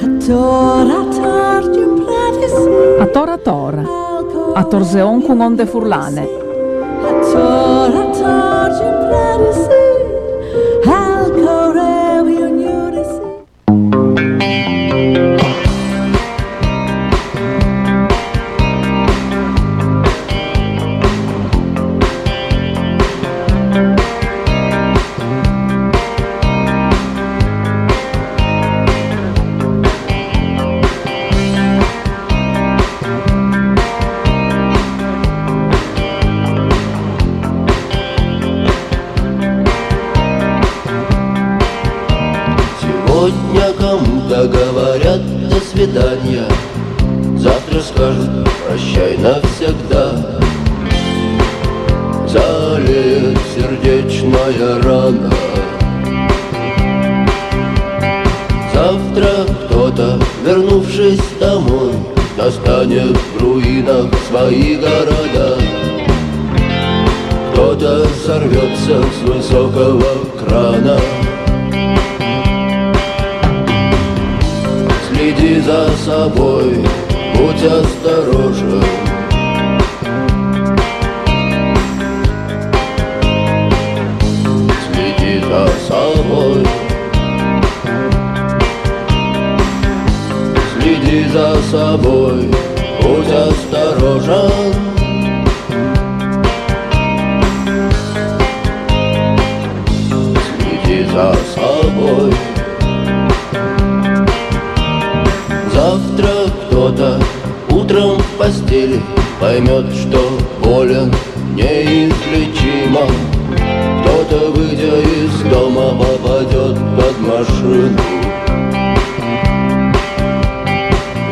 A tora tor, a torzeon con onde furlane. A tora tor, кому-то говорят до свидания Завтра скажут прощай навсегда Залит сердечная рана. Завтра кто-то, вернувшись домой Достанет в руинах свои города. Кто-то сорвется с высокого крана Следи за собой, будь осторожен. Следи за собой. Следи за собой, будь осторожен. Следи за собой постели Поймет, что болен неизлечимо. Кто-то, выйдя из дома, попадет под машину.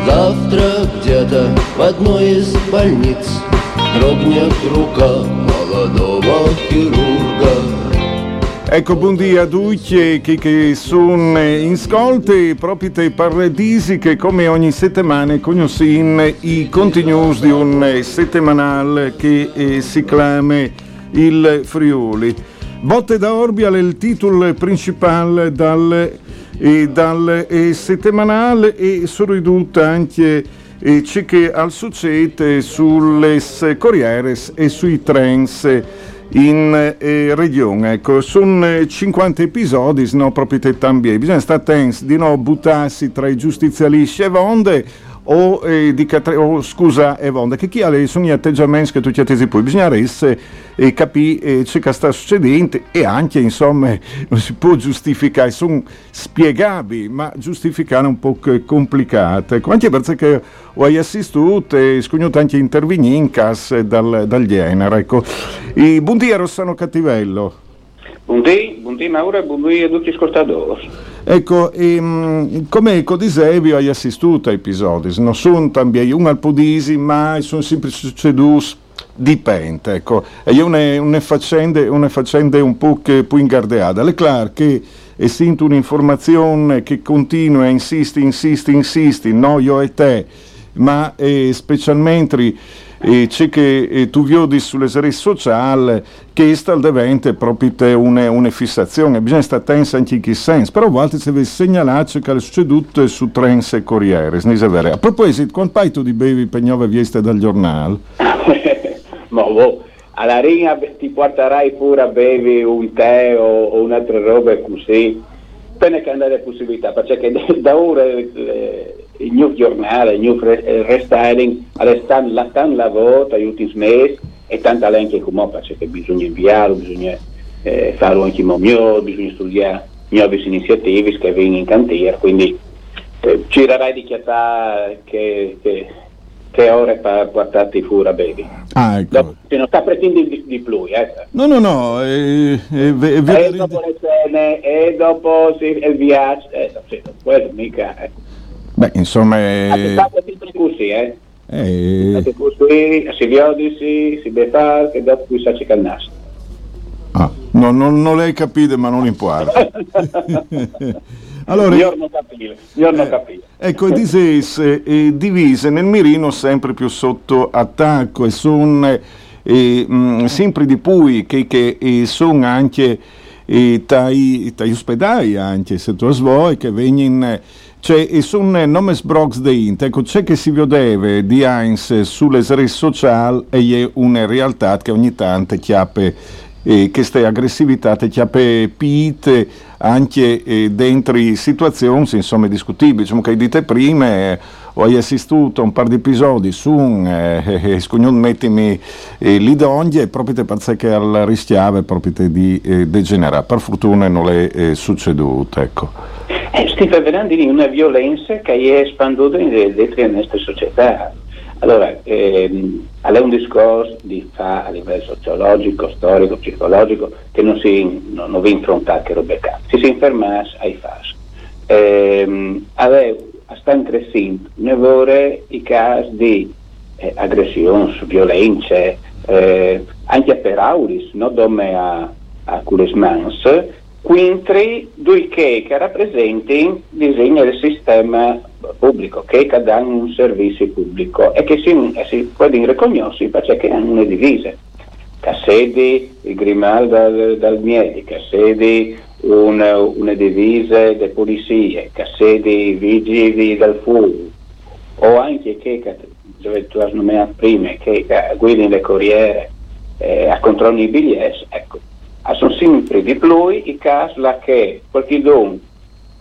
Завтра где-то в одной из больниц Дрогнет рука молодого хирурга Ecco, buondì a tutti che, che sono in scolte proprio dei paradisi che come ogni settimana conoscono i contenuti di un settimanale che eh, si chiama Il Friuli. Botte da Orbial è il titolo principale dal, eh, dal eh, settimanale e sono ridotte anche eh, ciò che al succede sulle Corriere e sui trens in eh, regione. Ecco, sono 50 episodi, no, proprio te tambien. Bisogna stare attenti di non buttarsi tra i giustizialisti e vonde o, eh, di catre- o scusa e vonde, che chi ha sono gli atteggiamenti che tu ci attesi poi. Bisogna essere e capire eh, ciò che sta succedendo e anche, insomma, non si può giustificare, sono spiegabili, ma giustificare un po' complicato. Ecco, anche perché ho assistito e scognuto anche intervenire in casse dal, dal genere. Ecco. I buondì a Rossano Cattivello. Buondì Mauro e buondì a tutti gli ascoltatori. Ecco, ehm, come dicevi, hai assistito a episodi, non sono también un alpodisi, ma sono sempre succeduti dipende, ecco, e io ne, una faccende, una faccende un po' che più ingardeata. È chiaro che essendo un'informazione che continua, insisti, insisti, insisti, no io e te, ma eh, specialmente eh, c'è che tu vedi sulle reti sociali che sta diventa proprio te una, una fissazione, bisogna stare attenti anche in che senso, però a volte si deve segnalare che è succeduto su trens e corriere, a proposito, quando poi tu di bevi pegnove vieste dal giornale? Ma boh, alla ringa ti porterai pure a bevi un tè o, o un'altra roba così, appena che andare possibilità, perché da ora eh, il mio giornale, il mio restyling, stanno tan lavoro agli ultimi mesi e tanta anche come perché bisogna inviarlo, bisogna eh, farlo anche mio, bisogna studiare nuove iniziative che vengono in cantiere, quindi eh, ci darai di chiatà che, che che ora per portarti fuori a bevi. Ah, ecco. Dopo, se non sta pretendendo di, di più, eh. No, no, no, eh, eh, ve- E ve- dopo le cene, e dopo sì, il viaggio, eh, sì, quello mica... Eh. Beh, insomma, Eh. eh, È sempre così, eh. eh, così, si viodisi, si befà, che dopo qui sa ci ah, no, non, non lei capite, ma non importa. allora, Io non capivo, io non Eh, capivo. Ecco, e disese eh, divise nel mirino sempre più sotto attacco e sono eh, mh, sempre di più che, che eh, sono anche eh, dai, dai ospedali anche se tu vuoi che vengono e sono nome sbrox de int ecco c'è che si vedeva di Heinz sulle reti sociali e è una realtà che ogni tanto chiappe eh, queste aggressività che chiappe pite anche eh, dentro situazioni insomma discutibili. Diciamo che dite prima eh, ho assistito a un par di episodi su un eh, eh, non mettimi eh, lì d'ogni e proprio perché che al rischiava proprio di eh, degenerare. Per fortuna non è eh, succeduto ecco. Eh, stiamo vedendo di una violenza che è espanduta dentro la nostra società. Allora, ehm, è un discorso di fa a livello sociologico, storico, psicologico, che non si non, non vi affrontare che robe qua. Si si infermasse ai fas. Ehm, aveva, stanno crescendo, ne vorrei i casi di eh, aggressioni, violenze, eh, anche per auris, non come a, a Curesmans, quindi due che, che rappresentano disegno del sistema pubblico, che, danno un servizio pubblico e che si, si può riconoscere perché hanno una divisa. Che sedi il grimaldo dal, dal Miedi, che sedi una, una divisa delle polizie, che sedi i vigili del fuoco, o anche che, dove tu hai nominato prima, che, guidano le corriere eh, a controllare i biglietti, ecco, ah, sono sempre di più i casi là che qualche don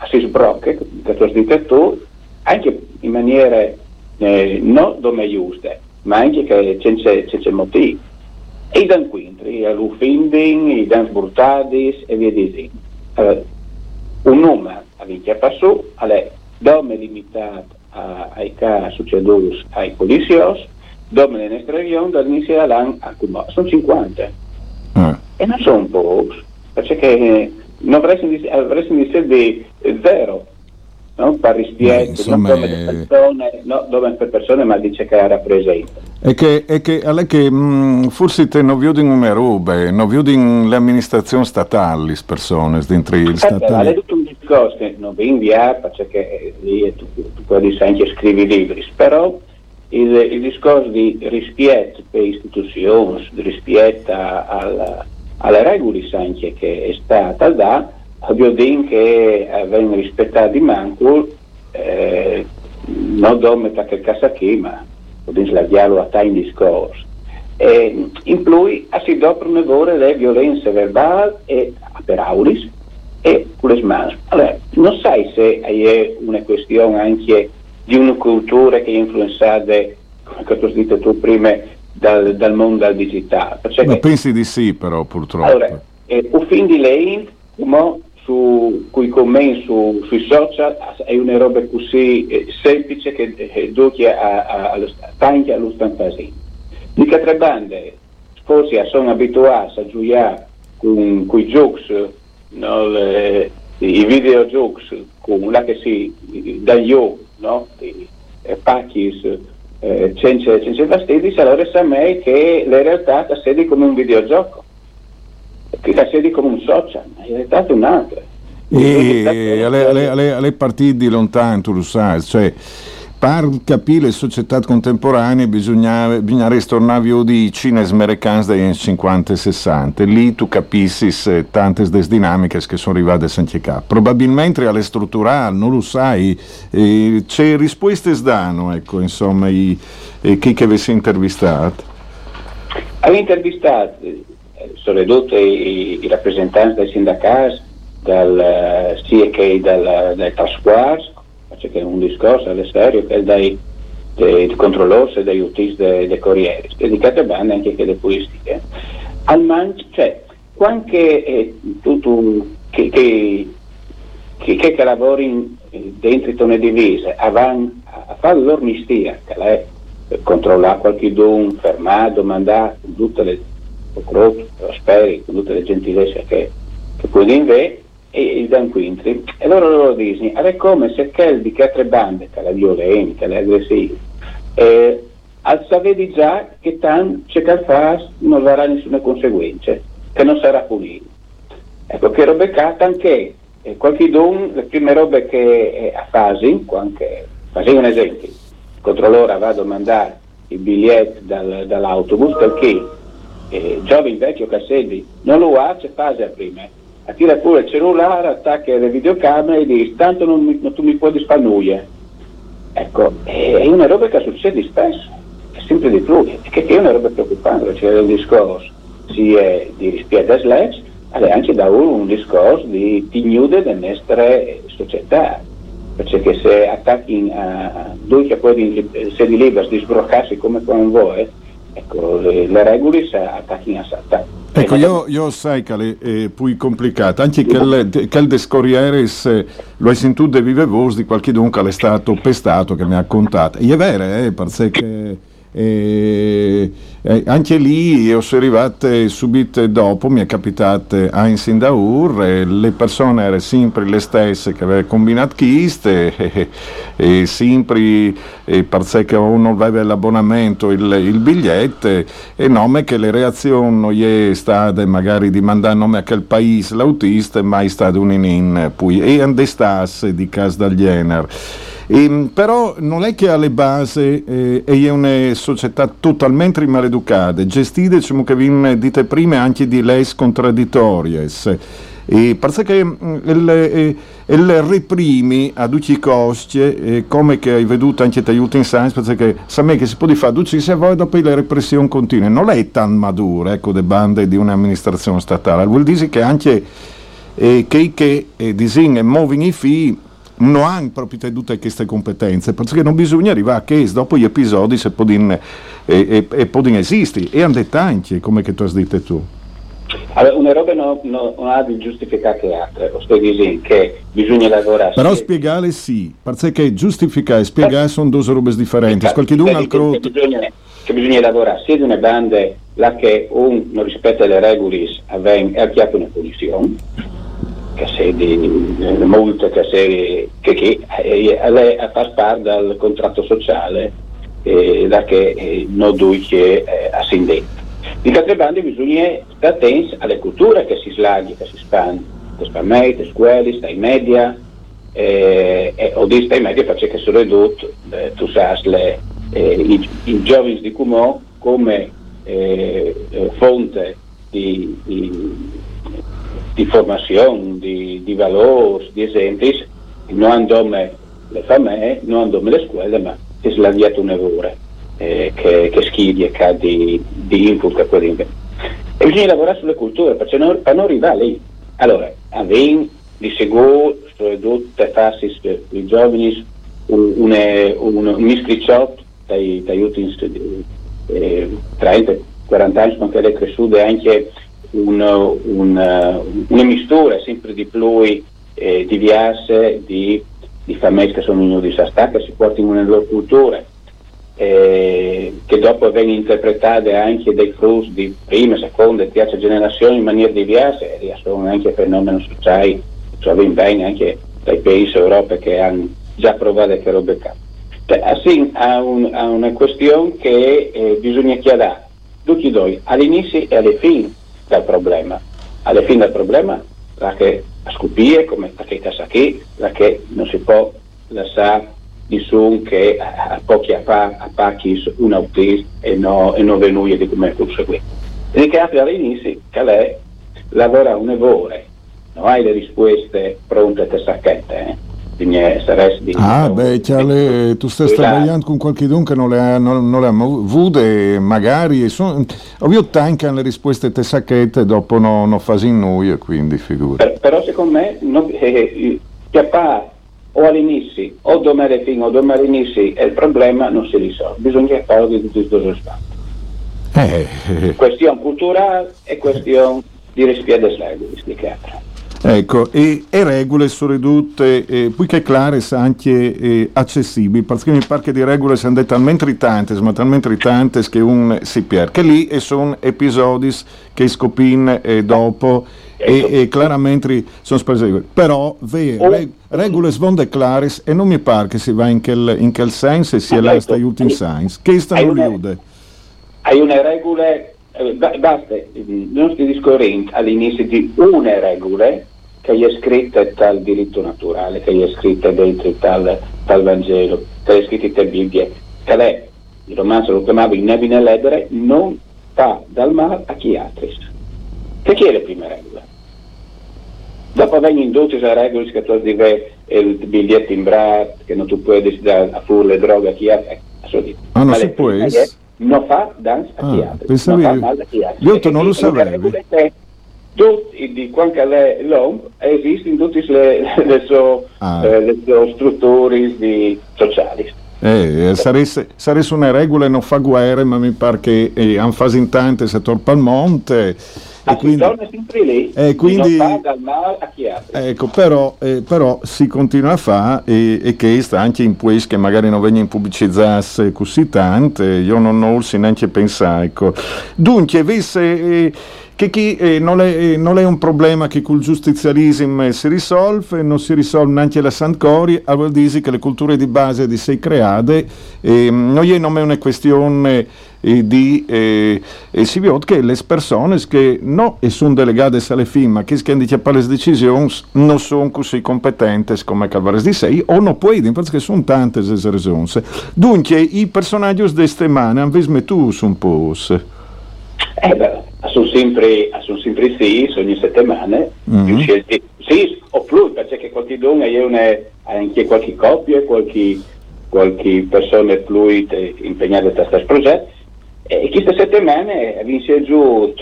si sbrocca, anche in maniera eh, non come giusta, ma anche che senza motivo. E dan quintri, l'uffinding, i dan sburtadis e via dicendo. Allora, un numero a vince passò, è dome limitato a- ai casi succeduti ai poliziosi, dome nella nostra regione dall'inizio dell'anno a Cumò. Sono 50 Eh. E non sono pochi, perché non avresti avresti di essere di zero, no? per Beh, rispetto, insomma, non come eh, le persone, no, dove per persone, ma dice che rappresenta. è che, è che, è che mh, forse te non vedo una roba, non vedo le amministrazioni statali, le persone dentro i Allora, statali. è tutto un discorso che non vi inviare perché eh, lì tu, tu puoi dire anche scrivi libri, però il, il discorso di rispetto per le istituzioni, rispetto alla- alle regole anche che è stata da, voglio dire che eh, vengono rispettati manco, eh, non dome perché casa qui, ma voglio slaviarlo a in discorso. E in più si doprono ore le violenze verbali e per auris e con le. Allora, non sai se è una questione anche di una cultura che è influenzata, come hai detto tu prima, dal, dal mondo del digitale. Perché Ma pensi di sì però purtroppo. allora, eh, il fin di lei, su cui commenti su, sui social è una roba così eh, semplice che eh, giochi a- a- allo tanti allo stantasino. Di che tre bande, forse sono abituati a giocare con, con i giochi, no, le- i videogiochi, con la che si da io, no, i, eh, pacchi eh, senza, senza fastidi, allora me che la realtà sta sedi come un videogioco che sta sedi come un social, ma in realtà è un'altra. E alle, alle, alle, alle partite di lontano, tu lo sai, cioè, per capire le società contemporanee bisogna, bisogna ristornare di cines americani degli anni 50 e 60. Lì tu capissi tante des dinamiche che sono arrivate anche qua. Probabilmente alle strutturali, non lo sai, eh, c'è risposte sdanno, ecco, insomma, i, eh, chi che avessi intervistato. Avevo intervistato, eh, ridotti i, i rappresentanti dei sindacati, dal eh, che dal, dai task force, perché è un discorso alle serio, che dai, dei, controllori e degli utenti dei, dei corrieri, dedicate bande anche che le pulistiche. Al man, cioè, quando eh, tu, tu che, che, che, che lavori in- dentro le divise, avanti a fare l'ormistia, che è controllare qualche don, fermare, domandare, con tutte le speri, tutte le gentilezze che, che può dire e, e dan quintri. E loro loro dicono, è come se di che altre bande, che la violenza, le aggressive, eh, al sapere già che tanto c'è che fa non avrà nessuna conseguenza, che non sarà punito. Ecco che robe cata anche eh, qualche don, le prime robe che eh, a fasi, anche, un esempio, il controllore va a domandare il biglietto dal, dall'autobus perché eh, giovane vecchio Casselli non lo ha, c'è fase a prima, attira pure il cellulare, attacca le videocamere e dice tanto non, mi, non tu mi puoi dispannuire. Ecco, è una roba che succede spesso, è sempre di più, che è una roba preoccupante, c'è un discorso sia di rispetto a sledge, ma anche da un, discorso di tignude delle nostre società perché se attacchi a lui che poi se di liberi di sbroccarsi come con voi, ecco, le, le regole si attacchi a saltare. Ecco, io, io, sai che è più complicato, anche che il, che lo hai sentito vive voce di qualche dunque è stato pestato che mi ha contato. E è vero, eh, perché e, e anche lì ho arrivato subito dopo, mi è capitato a in Sindaur, le persone erano sempre le stesse che avevano combinato chiste e, e sempre e perché uno aveva l'abbonamento, il, il biglietto e nome che le reazioni non è state magari di mandare nome a quel paese l'autista, mai stato un in poi e andestasse di. E, ehm, però non è che alle basi eh, è una società totalmente maleducata, gestita, diciamo che vi dite prima, anche di lei contraddittorie. E perché mm, il, eh, il reprimi a tutti i costi, eh, come che hai veduto anche negli ultimi anni, perché sa me che si può fare tutti se vuoi dopo le repressioni continue, non è tan madura, ecco, le bande di un'amministrazione statale, vuol dire che anche eh, che, che eh, disin muovono i figli non hanno proprio tutte queste competenze, perché non bisogna arrivare a che dopo gli episodi se possono e, e, e esistere, e hanno dettagli, come che tu hai detto tu. Allora, una roba no, no, non ha di giustificare che altre, sto dicendo che bisogna lavorare. Però spiegare sì, perché giustificare e spiegare sono due robe differenti. Qualcuno al che, che, bisogna, che bisogna lavorare sia di una banda là che un non rispetta le regole e ha una punizione, che se di multe che, che, eh, fa parte del contratto sociale eh, da che eh, non duce eh, a sindetto. Di altre bande bisogna stare attenti alle culture che si slaghi, che si spanno, che spammei, che scuole, stai media, eh, e, o di stai media perché sono ridotti, eh, tu sai, eh, i, i, giovani di Cumò come eh, eh, fonte di, di di formazione, di, valori, di esempi, non andò le famiglie, non andò le scuole, ma è slaviato un errore eh, che, che schidi e che di, di input che può E bisogna lavorare sulle culture, perché non, non arrivare lì. Allora, avendo di sicuro, fasi per i giovani, un, un, dai, dai ultimi eh, 30-40 anni, ma che è cresciuto anche un, un, una mistura sempre di più eh, diverse di, di famiglie che sono in di Sastà, che si portano nelle loro culture, eh, che dopo vengono interpretate anche dai frutti di prima, seconda e terza generazione in maniera diversa e sono anche fenomeni sociali, trovi bene anche dai paesi Europa che hanno già provato che robe. Cioè, assim, ha, un, ha, una questione che eh, bisogna chiarire, tutti i due, all'inizio e alla fine del problema. Alla fine del problema la che a come la che sa che, la che non si può lasciare nessuno che a pochi a, a pacchi un autista e, no, e non venuti di come conseguenza. E che all'inizio che lei lavora un'evore, non hai le risposte pronte a sacchette, eh? Di... Ah, beh, le, tu stai lavorando con qualcuno che non le ha, non, non le ha avute, magari, son, ovvio tancano le risposte te sacchette dopo non no fasi in noi, quindi figura. Per, però secondo me, no, eh, che fa o all'inizio, o domani fino, o domani all'inizio, il problema non si risolve, bisogna fare di i due stati. Eh, eh. Questione culturale e questione di rispetto delle regole, di che altro. Ecco, e, e regole sono ridotte, eh, poiché clare anche eh, accessibili, perché mi pare che di regole siano dette talmente tante, ma talmente tante che un si pierde, che lì sono episodi che scopin eh, dopo e, e chiaramente sono spese. Però ve, oh. reg, regole svonde clares e non mi pare che si va in quel, in quel senso e si è là sta aiuto in science che stanno riude? hai una regole eh, basta i nostri discorrenti all'inizio di una regole che è scritta dal diritto naturale che è scritta dentro tal, tal Vangelo che è scritta dal Bibbia che è il romanzo lo chiamava in nevi nell'edere non fa dal male a chi altri che chi è la prima regola Dopo vengono indotti a regole che tu devi il biglietto in braccio, che non tu puoi decidere a fare le droghe a chi ha. Ah, non si può Non fa danza a chi ha. Pensavi, non fa male a chi ha. Io non lo sapevo. Tutti di quanto è l'uomo esistono tutte le, le, sue ah. eh, strutture sociali. Eh, saresse, saresse una regola non fa guerre, ma mi pare che eh, hanno fatto in tante se torpa al monte e quindi, sempre lì, eh, quindi, dal male a chi. Ecco, però, eh, però, si continua a fare e, e che sta anche in questo che magari non vengono pubblicizzasse così tante, io non ho neanche pensato. Ecco. Dunque, visse... Eh, che chi, eh, non, è, eh, non, è, un problema che col giustizialismo si risolve, non si risolve neanche la Sant'Cori, a vuol dire che le culture di base di sei create, eh, non è una questione eh, di eh, eh, si vede che le persone che non sono delegate alle FIM, ma che hanno di le decisioni non sono così competenti come Calvares di sei o non puoi, perché sono tante le ragioni. Dunque, i personaggi di queste mani hanno visto un po'. Eh beh, sono sempre, sono sempre sì, ogni settimana, mm-hmm. sì, o più, perché qualcuno ha anche qualche coppia, qualche, qualche persona più impegnata in questo progetto, e queste settimane vince giù,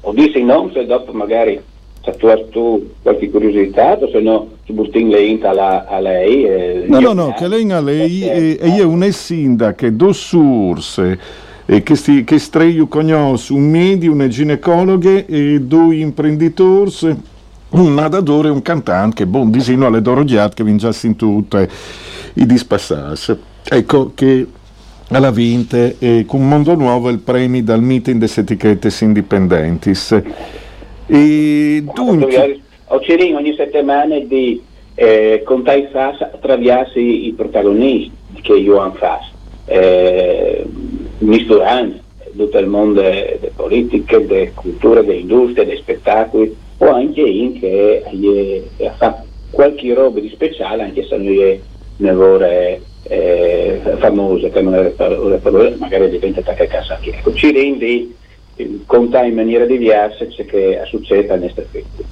o dice no, se dopo magari se tu qualche curiosità, o se no tu butti le alla, a lei. Eh, no, no, no, che lei a lei è, è una sindaca, due source e che, sti, che streio conosco un medico, una ginecologa e due imprenditori un nadadore e un cantante che buon disegno alle dorogiate che vincesse in tutte i dispassasse ecco che alla vinte e con Mondo Nuovo il premio dal meeting delle etichette indipendentes. E dunque Occerin ogni settimana di eh, contare fas attraverso i protagonisti che io ho fatto eh, misturando tutto il mondo delle politiche, delle culture, delle industrie, dei spettacoli, o anche in che ha fatto qualche roba di speciale, anche se non è nevore eh, famosa, che non è famosa, magari diventa anche casa che ecco, ci rende contare in maniera diversa ciò che succede a questo effetto.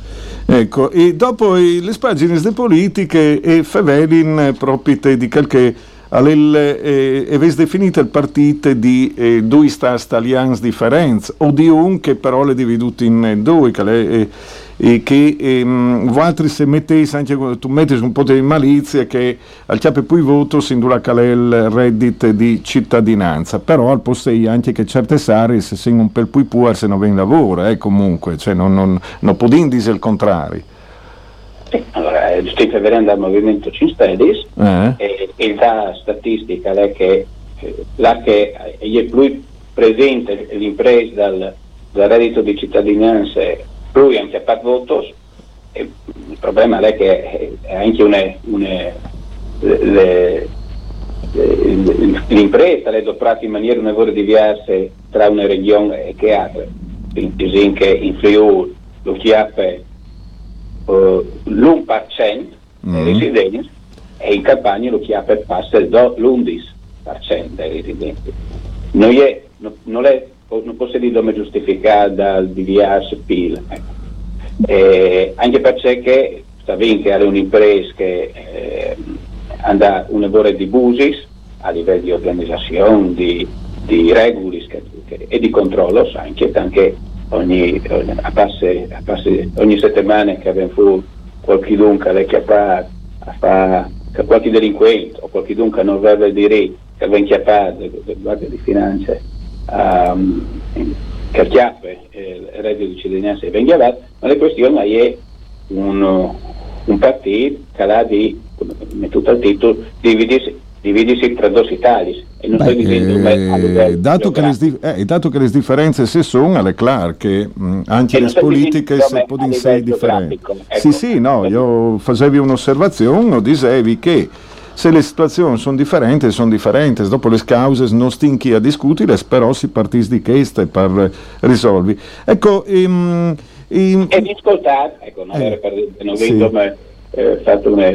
Ecco, e dopo le pagine delle politiche e Fevelin proprio di qualche Avete eh, definito il partito di eh, due stati differenti, o di un che però è dividuto in due, che, eh, e che ehm, altri se mettesse anche tu metti un po' di malizia che al ciape poi voto si indura il reddit di cittadinanza. Però al posto anche che certe aree se sono un per poi può se non vengono lavoro eh, comunque cioè non, non, non può dire il contrario. Sì, allora, stai vedendo il movimento 5 Stelle eh. e, e la statistica è che eh, là che è più presente l'impresa dal, dal reddito di cittadinanza lui anche a votos e il problema è che è anche una, una le, le, l'impresa è operata in maniera un lavoro diversa tra una regione e che altra per esempio in Friuli lo chiappe l'1% dei mm. residenti e in Campania lo chiappe passa l'11% dei residenti non è, non è non posso dire come giustificare dal DVS PIL. Ecco. Eh, anche perché sapete che è un'impresa che eh, ha un lavoro di busis a livello di organizzazione, di, di regole e di controllo, anche, anche ogni, a passe, a passe, ogni settimana che fu qualche dunque che fa, fa qualche delinquente o qualche dunque non aveva il diritto che aveva chiappato del guardia di finanza um, che acchiappe eh, il reddito di cittadinanza e venga avanti, ma la questione è un, un partito che ha di, come tutto il titolo, dividersi, dividersi tra due Italie. E non Beh, sto dicendo eh, dato, che le, eh, dato che le differenze si sono, è chiaro che mh, anche le politiche si possono essere livello differenti. ecco. Sì, sì, no, io facevi un'osservazione, dicevi che se le situazioni sono differenti, sono differenti, dopo le cause non stinchi a discutere, però si partisse di queste per risolvi. Ecco, ehm, ehm, E di ascoltare, ecco, non Eh, era per non sì. ma eh, fatto una-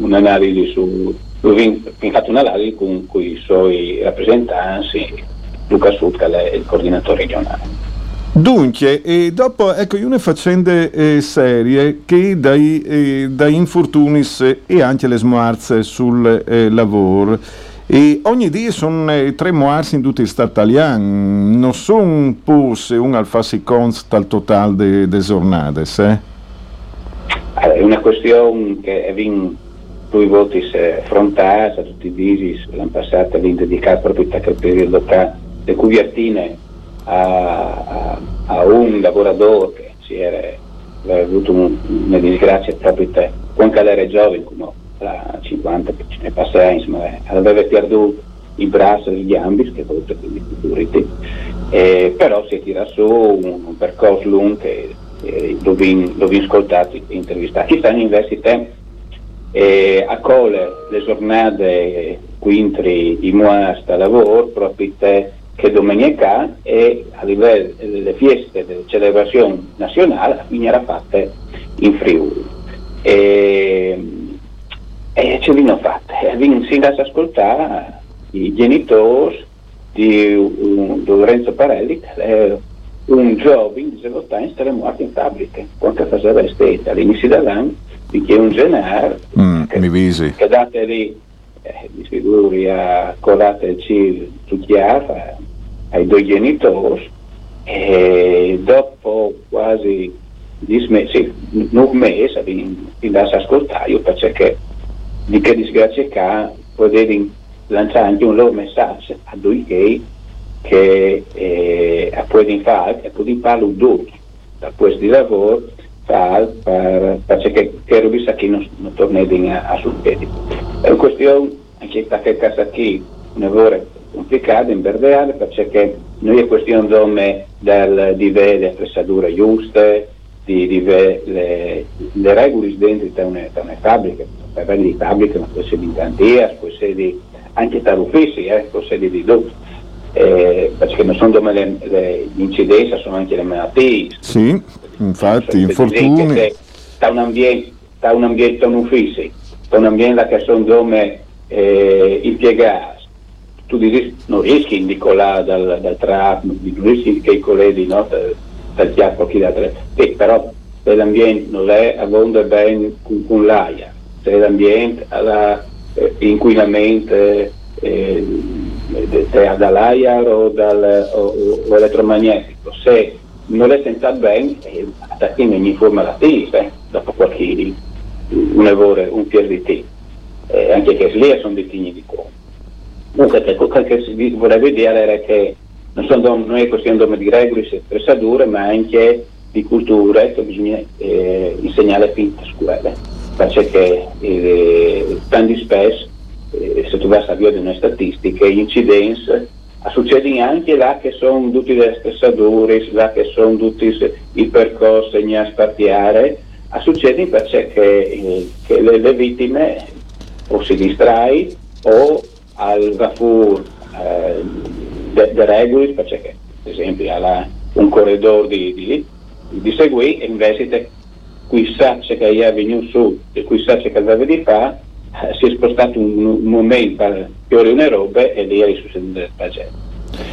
un'analisi su, ho fatto un'analisi con, con i suoi rappresentanti, Luca è il coordinatore regionale. Dunque, e dopo ecco, io ne faccende eh, serie che dai, eh, dai infortuni e anche le smoarze sul eh, lavoro. E ogni dia sono eh, tre moarsi in tutti gli stati italiani, non sono pus un alfassi const al total de, de giornate, eh? Allora, È una questione che è vin due voti affrontata, tutti i disi l'anno passato è dedicato proprio a quel periodo che le cuviatine a, a- a un lavoratore che si era, aveva avuto un- una disgrazia proprio te, anche era giovane, come a 50 che ce ne passa insomma, eh, aveva perduto i bracci e gli gambi, che volte quindi figurati, eh, però si tira su un, un percorso lungo che eh, l'ho ascoltato intervistato. Chi sta in università e a cole le giornate quintri i mois da lavoro proprio te che domenica e a livello delle feste delle celebrazioni nazionali venire fatte in Friuli. E, e ce l'hanno fatte e si lascia ascoltare i genitori di un- di Lorenzo Parelli che un giovane di 18 anni era morto in fabbrica quando faceva estate all'inizio dell'anno perché un genere Mm, mi visi. che date lì eh, di figuri a colate il cibo chiaro ai due genitori e dopo quasi dieci mesi, un mese vi lascio ascoltare io perché di che disgrazia che potevi lanciare anche un loro messaggio a due gay che eh, puoi fare e puoi fare un doppio da questo lavoro per, per, perché che rubisa che non, non tornano a, a succedere. È una questione anche perché casa qui un lavoro complicato in verdeale perché noi è questione come del, di avere le attrezzature giuste, di, di avere le, le regole dentro da una, da una fabbrica, per avere di fabbrica, ma può essere di cantiere, può essere di, anche da uffici, eh, può essere di dove. Eh, perché non sono come le, incidenze, sono anche le malattie, Sì, infatti, infortuni. che Da un ambiente, da un ambiente, un ufficio, da un ambiente che sono come eh, impiegati, tu dici, non rischi di colare dal, dal trap, non rischi che i colleghi no, dal, chiappo chi da tre, eh, però se l'ambiente non è abbonda bene con, con l'aria, se l'ambiente ha eh, inquinamento eh, dall'aria o, dal, o, o elettromagnetico, se non è sentato bene, eh, attacchi in ogni forma malattia, eh, dopo qualche un lavoro, un PRDT, eh, anche che lì sono dei tigni di cuore. Comunque, ecco, quel che vorrei vedere era che non, sono, non è questione di regole e procedure, ma anche di cultura che bisogna eh, insegnare fin a scuola. Perché eh, tanti spesso, eh, se tu vai a vedere le statistiche, gli incidenti eh, succedono anche là che sono tutti le stressature, là che sono tutti i percorsi a spartiare, a succede perché eh, che le, le vittime o si distrae o al vafur eh, de, de regoli perché ad esempio ha un corridore di, di, di seguì e invece qui sa che è venuto su e qui sa che aveva di fare eh, si è spostato un, un momento per più una roba e lì è succeduto il pageto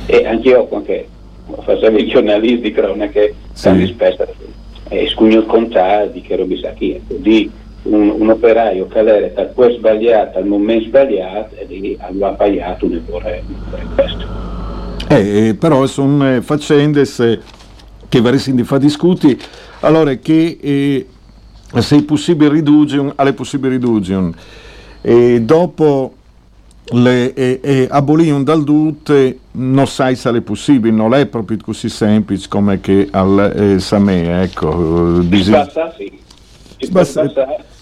e anche io quando facevo i giornalisti di cronache Sì. tanti spesso e scugno il contato di che roba sa chi di un, un operaio che era da poi sbagliato al momento sbagliato e lì aveva pagato un errore questo. Eh, eh, però sono eh, faccende se, che varessero di fa discuti, allora che eh, se possibile riduzione, alle possibili riduzioni. E dopo le eh, eh, abolizione dal DUT non sai se è possibile, non è proprio così semplice come che al eh, Samè, ecco. Disi- passa sì, Basta-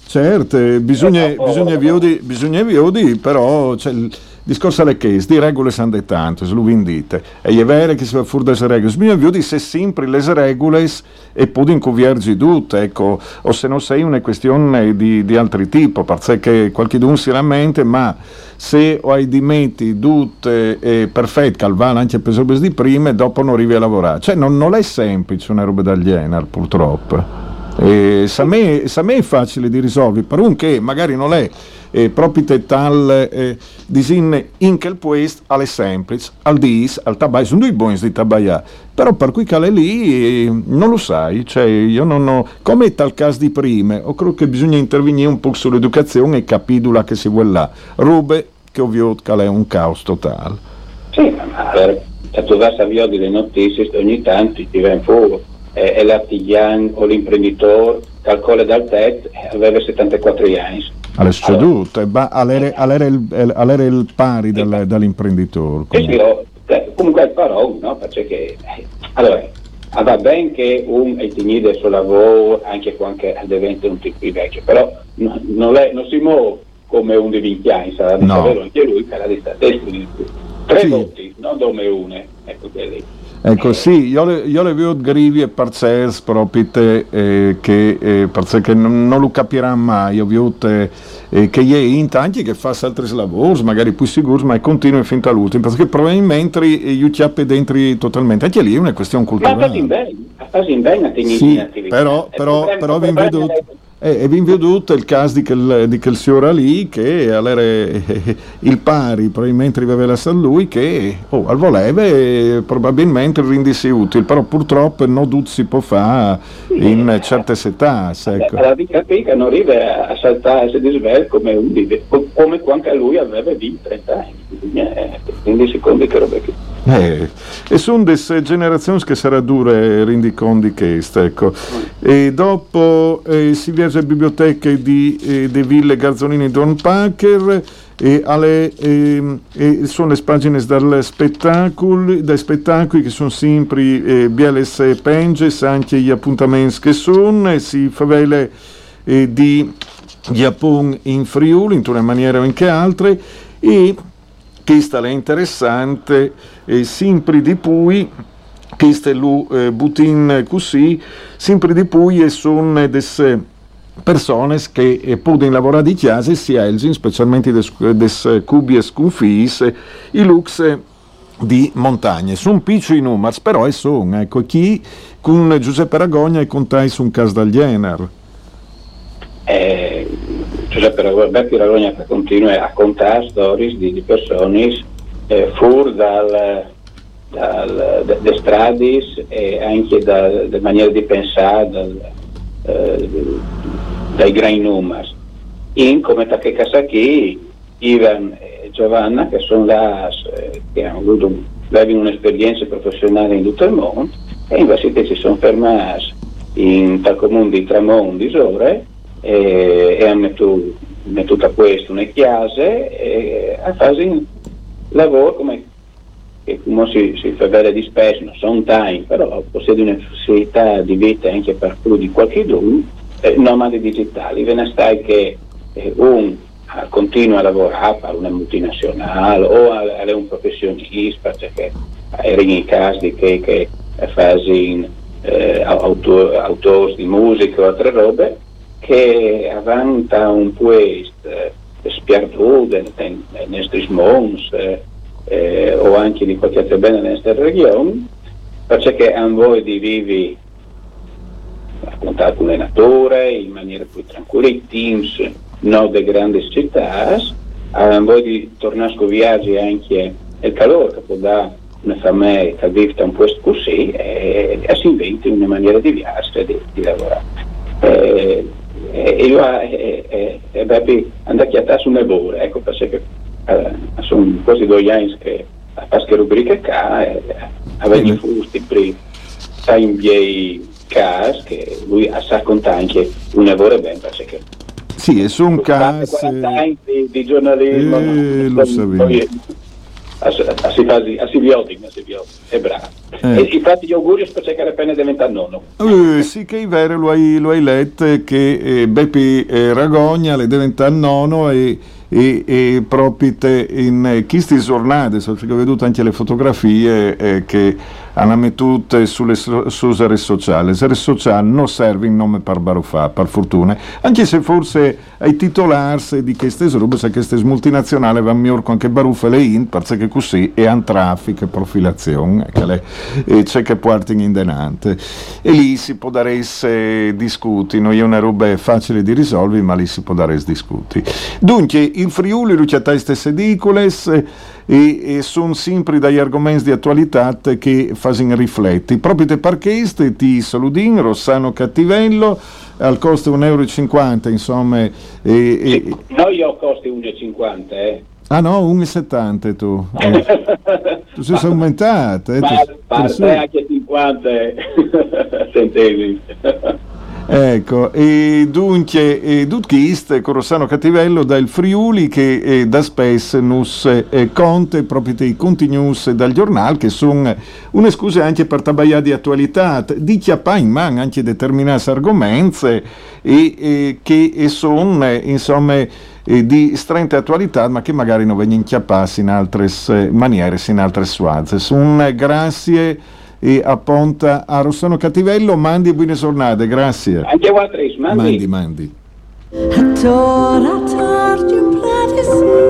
certo, bisogna, bisogna, viodi, bisogna viodi, però c'è discorso alle case, di regole sono de lo vendite, e è vero che si va fuori dalle regole, bisogna viodi se sempre le regole e poi incuviergi tutte, ecco, o se non sei una questione di, di altri tipo, perché qualcuno si lamenta, ma se hai di metti tutte eh, perfette, calvano anche per robe di prima, e dopo non arrivi a lavorare. Cioè non, non è semplice una roba da genere, purtroppo. E sa me, sa me è facile di risolvere, per un che magari non è eh, proprio tal eh, disin in quel puest alle semplice, al dis, al tabai, sono due buoni di tabaia, però per cui cale lì eh, non lo sai, cioè io non ho, come tal caso di prima, o credo che bisogna intervenire un po' sull'educazione e capire che si vuole là, rube che ovvio che è un caos totale. Sì, ma se tu vai a vedere le notizie ogni tanto ti viene fuori eh, è l'artigiano o l'imprenditore calcola dal TET aveva 74 anni. Sedute, allora, all'era il, il, pari del, dall'imprenditore. Comunque. Sì, cioè, comunque è parole, no? Perché, eh, allora, va bene che un è finito il suo lavoro anche quando diventa un tipo di vecchio, però no, non, è, non, si muove come un di 20 anni, sarà di no. anche lui, era di statistico. Tre sì. voti, non come una, ecco che lì. Ecco sì, io le, io le vedo grivi e parzers proprio eh, che, eh, perché non, non, lo capiranno mai, io vedo eh, che è in tanti che fa altri lavori, magari più sicuri, ma continua fino all'ultimo, perché probabilmente io chiappe dentro totalmente, anche lì è una questione culturale. Ma in bene, in bene, sì, però, però, però vi vedo e vi veduto il caso di quel, di quel signore lì che il pari, probabilmente aveva a lui, che oh, al voleva probabilmente rendisse utile, però purtroppo non tutto si può fare in certe età. Ecco. La dica non arriva a saltarsi di svel come un come quando lui aveva 20-30 anni, quindi secondo che roba che... Eh, e sono delle generazioni che sarà dure rendicondi che ecco. E dopo eh, si viaggia alle biblioteche di eh, De Ville Garzolini Don Packer e alle, eh, e sono le pagine dal spettacolo, dai spettacoli che sono sempre eh, bieles e penges, anche gli appuntamenti che sono, e si favele eh, di Giappone in Friuli in una maniera o in che altre e questa è interessante, eh, sempre di cui questo è eh, butin così, sempre di più e sono delle persone che eh, possono lavorare di chiesa si elgin, specialmente des cubi e scunfis, i lux di montagne. Sono piccoli numeri, però sono, ecco, chi con Giuseppe Ragogna e con te su un Jener. Eh, Giuseppe Ragogna continua a contare storie di, di persone eh, fuori dal dal, da, stradis e anche da, da maniera di pensare dal, eh, dai grandi numeri. In come Takekasaki, Ivan e Giovanna, che sono là, eh, che hanno avuto un'esperienza professionale in tutto il mondo, e invece si sono fermati in tal comune di Tramondi, Sore, e, e hanno messo, messo a questo una chiesa e a fare lavoro come che come si, si fa vedere di spesso, non sono time, però possiede una facilità di vita anche per più di qualche giorno, eh, nomadi digitali. Ve ne stai che eh, un continua a lavorare per una multinazionale o è un professionista, perché era in casi che, che fanno eh, autor, autori di musica o altre robe, che avanza un puesto eh, spiarduto nei nostri mons, eh, eh, o anche di qualche altra bene nella nostra regione, perché a voi di vivi con le nature in maniera più tranquilla, i teams non delle grandi città, a voi di tornare a viaggi anche il calore che può dare una famiglia che vive un posto così e, e si inventa una maniera diversa di, di lavorare. Eh, e io eh, eh, eh, andare a chiattare su una bore, ecco perché eh, sono quasi due anni che a queste rubriche qua e avevano fusti per in miei casi che lui sa contare anche un lavoro bene perché sì, è su un caso di, di giornalismo eh, lo sapevo. a, a, si fa si viodi, a si è bravo. Eh. E infatti gli auguri perché che le penne diventano nonno. Eh, sì, che è vero, lo hai, lo hai letto che eh, Beppi eh, Ragogna le diventa nono e, e, e proprio te in eh, queste giornate, so che ho veduto anche le fotografie eh, che hanno mettute sulle so- su reti sociali. Le reti sociali non servono in nome per baruffà, per fortuna, anche se forse ai titolarsi di queste robe, se queste multinazionali vanno miglior con che baruffe le in, perché così è un traffico e profilazione che le, e c'è che portano in denante. E lì si può dare se discuti, non è una roba facile di risolvere, ma lì si può dare discuti. Dunque, il Friuli rucciata queste edicoles e, e sono sempre dagli argomenti di attualità che fanno rifletti. Proprio te parcheste, ti saludin, Rossano Cattivello, al costo 1,50 euro, insomma. E, e, Noi ho costi 1,50 eh. Ah no, 1,70 tu. Eh. tu sei aumentato. Eh, tu- sei anche 50 centesimi. Ecco, e dunque, e Dutchist, con Rossano Cattivello dal Friuli che eh, da spesso nus eh, conte proprio dei continuous dal giornale che sono una scusa anche per tabaia di attualità, di chiappare in man anche determinati argomenti e, e che sono insomma eh, di stretta attualità ma che magari non vengono inchiappati in altre eh, maniere, in altre suaze. Un grazie e appunta a Rossano Cattivello, mandi e buone giornate, grazie. Anche a Tris, Mandi, mandi.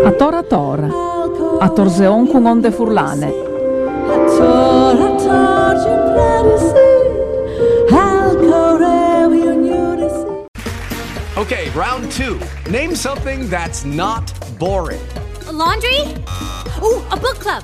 A tora tora. A torzeon con onde furlane. Okay, round two. Name something that's not boring. A laundry? Ooh, a book club.